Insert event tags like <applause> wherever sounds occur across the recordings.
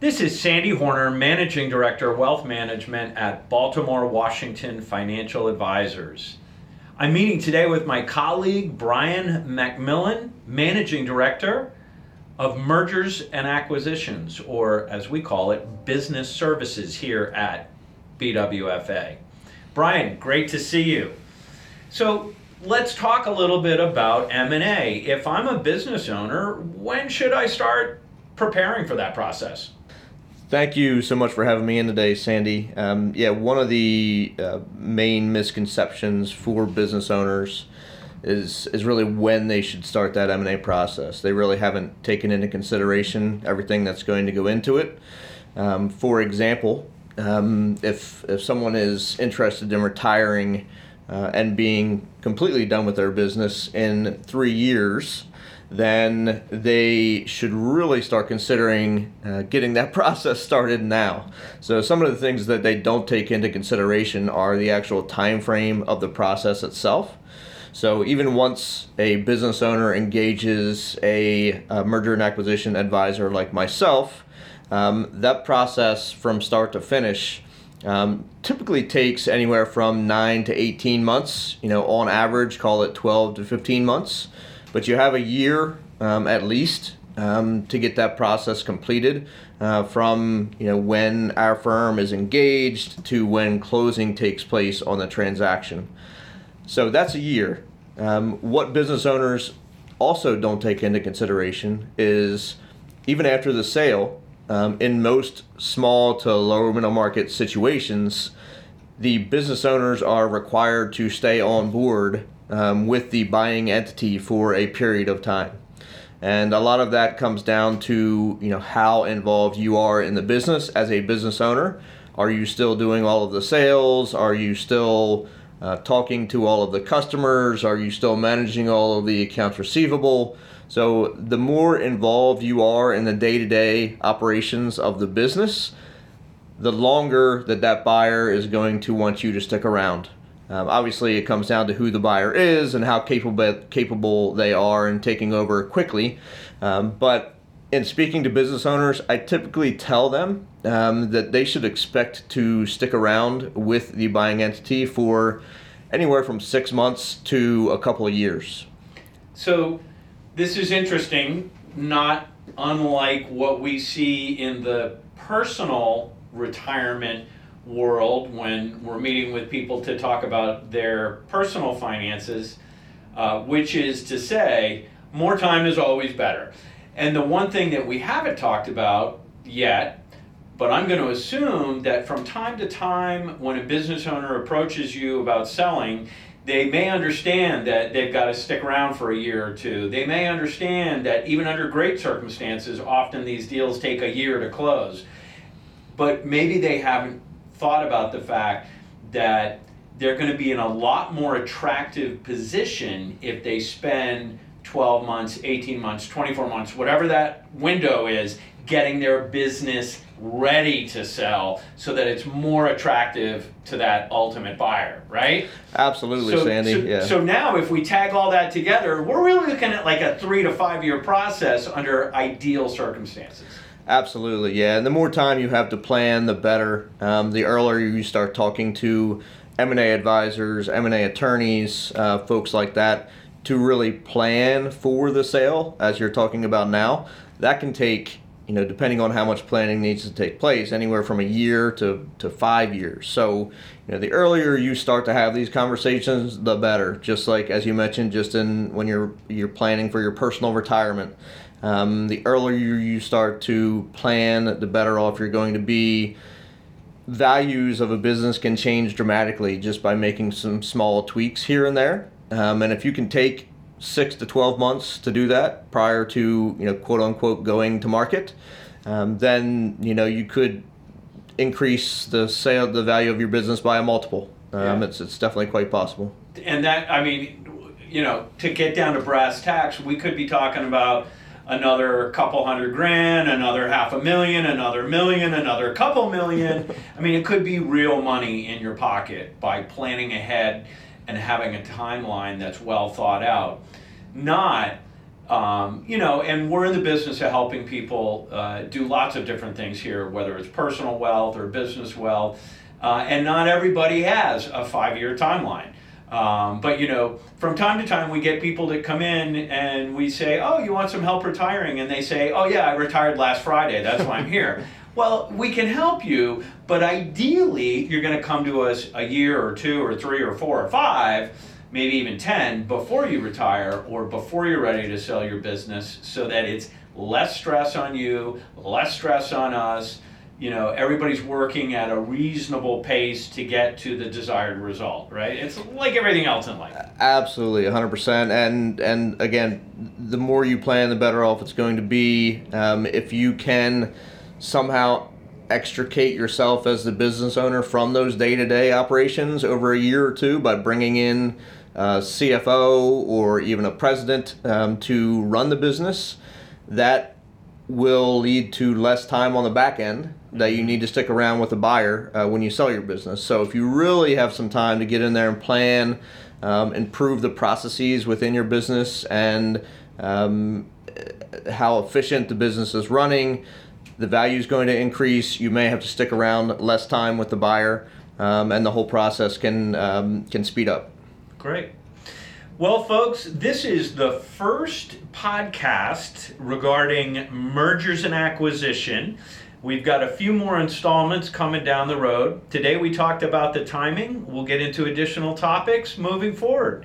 This is Sandy Hornor, Managing Director, of Wealth Management at Baltimore Washington Financial Advisors. I'm meeting today with my colleague Brian MacMillan, Managing Director of Mergers and Acquisitions, or as we call it, Business Services here at BWFA. Brian, great to see you. So, let's talk a little bit about M&A. If I'm a business owner, when should I start preparing for that process? Thank you so much for having me in today, Sandy. Um, yeah, one of the uh, main misconceptions for business owners is is really when they should start that M and A process. They really haven't taken into consideration everything that's going to go into it. Um, for example, um, if if someone is interested in retiring uh, and being completely done with their business in three years then they should really start considering uh, getting that <laughs> process started now. So some of the things that they don't take into consideration are the actual time frame of the process itself. So even once a business owner engages a, a merger and acquisition advisor like myself, um, that process from start to finish um, typically takes anywhere from 9 to 18 months. You know, on average, call it 12 to 15 months but you have a year um, at least um, to get that process completed uh, from you know when our firm is engaged to when closing takes place on the transaction. So that's a year. Um, what business owners also don't take into consideration is even after the sale, um, in most small to lower middle market situations, the business owners are required to stay on board um, with the buying entity for a period of time. And a lot of that comes down to you know how involved you are in the business as a business owner. Are you still doing all of the sales? Are you still uh, talking to all of the customers? Are you still managing all of the accounts receivable? So the more involved you are in the day-to-day operations of the business, the longer that that buyer is going to want you to stick around. Um, obviously, it comes down to who the buyer is and how capable capable they are in taking over quickly. Um, but in speaking to business owners, I typically tell them um, that they should expect to stick around with the buying entity for anywhere from six months to a couple of years. So, this is interesting, not unlike what we see in the personal retirement world when we're meeting with people to talk about their personal finances, uh, which is to say, more time is always better. And the one thing that we haven't talked about yet, but I'm going to assume that from time to time, when a business owner approaches you about selling, they may understand that they've got to stick around for a year or two. They may understand that even under great circumstances, often these deals take a year to close. But maybe they haven't thought about the fact that they're going to be in a lot more attractive position if they spend 12 months, 18 months, 24 months, whatever that window is, getting their business ready to sell so that it's more attractive to that ultimate buyer, right? Absolutely, so, Sandy. So, yeah. so now if we tag all that together, we're really looking at like a three to five year process under ideal circumstances. Absolutely, yeah. And the more time you have to plan, the better. Um, the earlier you start talking to M&A advisors, M&A attorneys, uh, folks like that, to really plan for the sale, as you're talking about now, that can take, you know, depending on how much planning needs to take place, anywhere from a year to, to five years. So, you know, the earlier you start to have these conversations, the better. Just like as you mentioned, just in when you're you're planning for your personal retirement. Um, the earlier you start to plan, the better off you're going to be. Values of a business can change dramatically just by making some small tweaks here and there. Um, and if you can take six to 12 months to do that prior to, you know, quote unquote, going to market, um, then, you know, you could increase the sale, the value of your business by a multiple. Um, yeah. It's it's definitely quite possible. And that I mean, you know, to get down to brass tacks, we could be talking about another couple hundred grand, another half a million, another million, another couple million. <laughs> I mean, it could be real money in your pocket by planning ahead and having a timeline that's well thought out. Not um, you know, and we're in the business of helping people uh, do lots of different things here, whether it's personal wealth or business wealth. Uh, and not everybody has a five year timeline. Um, but you know, from time to time, we get people that come in and we say, "Oh, you want some help retiring?" And they say, "Oh yeah, I retired last Friday. That's why I'm <laughs> here." well, we can help you, but ideally, you're going to come to us a year or two or three or four or five maybe even 10 before you retire or before you're ready to sell your business so that it's less stress on you, less stress on us. You know, everybody's working at a reasonable pace to get to the desired result, right? It's like everything else in life. Absolutely, 100%. And and again, the more you plan, the better off it's going to be. Um, if you can somehow extricate yourself as the business owner from those day-to-day operations over a year or two by bringing in uh, CFO or even a president um, to run the business, that will lead to less time on the back end that you need to stick around with the buyer uh, when you sell your business. So if you really have some time to get in there and plan, um, improve the processes within your business and um, how efficient the business is running, the value is going to increase. You may have to stick around less time with the buyer, um, and the whole process can um, can speed up. Great. Well, folks, this is the first podcast regarding mergers and acquisition. We've got a few more installments coming down the road. Today we talked about the timing. We'll get into additional topics moving forward.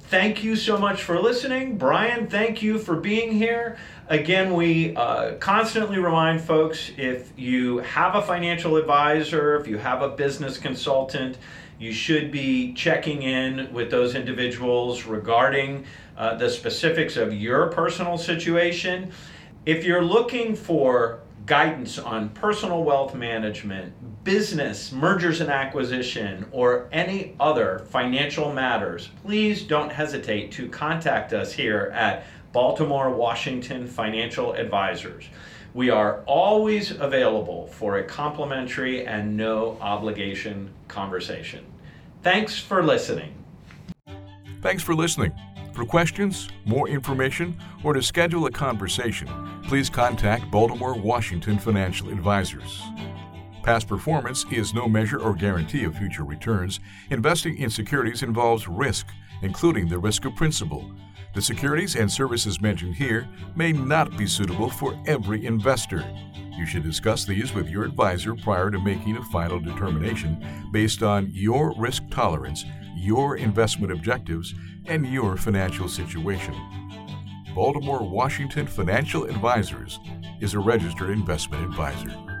Thank you so much for listening. Brian, thank you for being here. Again, we uh, constantly remind folks if you have a financial advisor, if you have a business consultant, you should be checking in with those individuals regarding uh, the specifics of your personal situation. If you're looking for guidance on personal wealth management, business, mergers and acquisition, or any other financial matters, please don't hesitate to contact us here at Baltimore Washington Financial Advisors. We are always available for a complimentary and no obligation conversation. Thanks for listening. Thanks for listening. For questions, more information, or to schedule a conversation, please contact Baltimore Washington Financial Advisors. Past performance is no measure or guarantee of future returns. Investing in securities involves risk, including the risk of principal. The securities and services mentioned here may not be suitable for every investor. You should discuss these with your advisor prior to making a final determination based on your risk tolerance, your investment objectives, and your financial situation. Baltimore Washington Financial Advisors is a registered investment advisor.